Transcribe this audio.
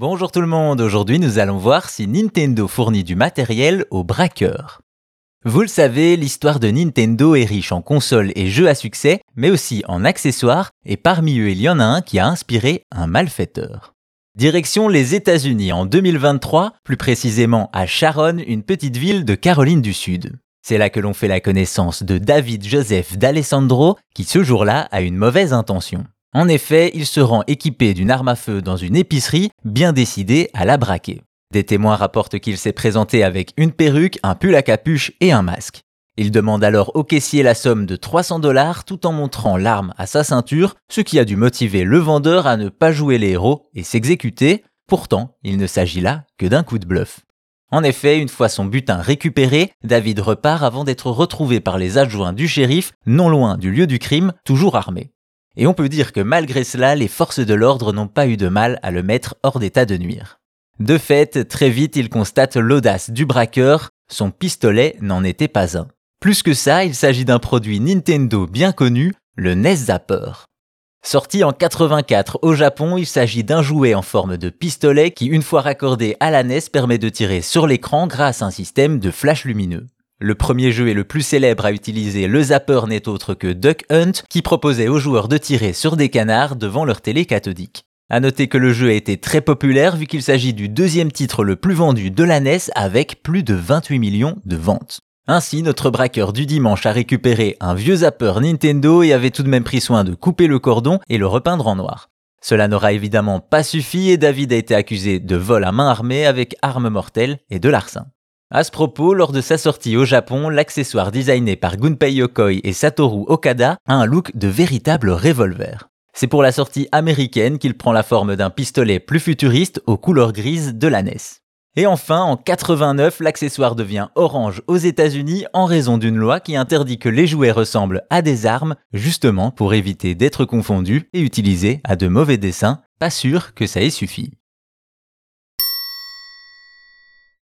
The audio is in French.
Bonjour tout le monde, aujourd'hui nous allons voir si Nintendo fournit du matériel aux braqueurs. Vous le savez, l'histoire de Nintendo est riche en consoles et jeux à succès, mais aussi en accessoires, et parmi eux il y en a un qui a inspiré un malfaiteur. Direction les États-Unis en 2023, plus précisément à Sharon, une petite ville de Caroline du Sud. C'est là que l'on fait la connaissance de David Joseph d'Alessandro, qui ce jour-là a une mauvaise intention. En effet, il se rend équipé d'une arme à feu dans une épicerie, bien décidé à la braquer. Des témoins rapportent qu'il s'est présenté avec une perruque, un pull à capuche et un masque. Il demande alors au caissier la somme de 300 dollars tout en montrant l'arme à sa ceinture, ce qui a dû motiver le vendeur à ne pas jouer les héros et s'exécuter. Pourtant, il ne s'agit là que d'un coup de bluff. En effet, une fois son butin récupéré, David repart avant d'être retrouvé par les adjoints du shérif, non loin du lieu du crime, toujours armé. Et on peut dire que malgré cela, les forces de l'ordre n'ont pas eu de mal à le mettre hors d'état de nuire. De fait, très vite, il constate l'audace du braqueur, son pistolet n'en était pas un. Plus que ça, il s'agit d'un produit Nintendo bien connu, le NES Zapper. Sorti en 84 au Japon, il s'agit d'un jouet en forme de pistolet qui, une fois raccordé à la NES, permet de tirer sur l'écran grâce à un système de flash lumineux. Le premier jeu et le plus célèbre à utiliser le zapper n'est autre que Duck Hunt, qui proposait aux joueurs de tirer sur des canards devant leur télé cathodique. À noter que le jeu a été très populaire vu qu'il s'agit du deuxième titre le plus vendu de la NES avec plus de 28 millions de ventes. Ainsi, notre braqueur du dimanche a récupéré un vieux zapper Nintendo et avait tout de même pris soin de couper le cordon et le repeindre en noir. Cela n'aura évidemment pas suffi et David a été accusé de vol à main armée avec arme mortelle et de larcin. À ce propos, lors de sa sortie au Japon, l'accessoire designé par Gunpei Yokoi et Satoru Okada a un look de véritable revolver. C'est pour la sortie américaine qu'il prend la forme d'un pistolet plus futuriste aux couleurs grises de la NES. Et enfin, en 89, l'accessoire devient orange aux États-Unis en raison d'une loi qui interdit que les jouets ressemblent à des armes, justement pour éviter d'être confondus et utilisés à de mauvais dessins. Pas sûr que ça ait suffi.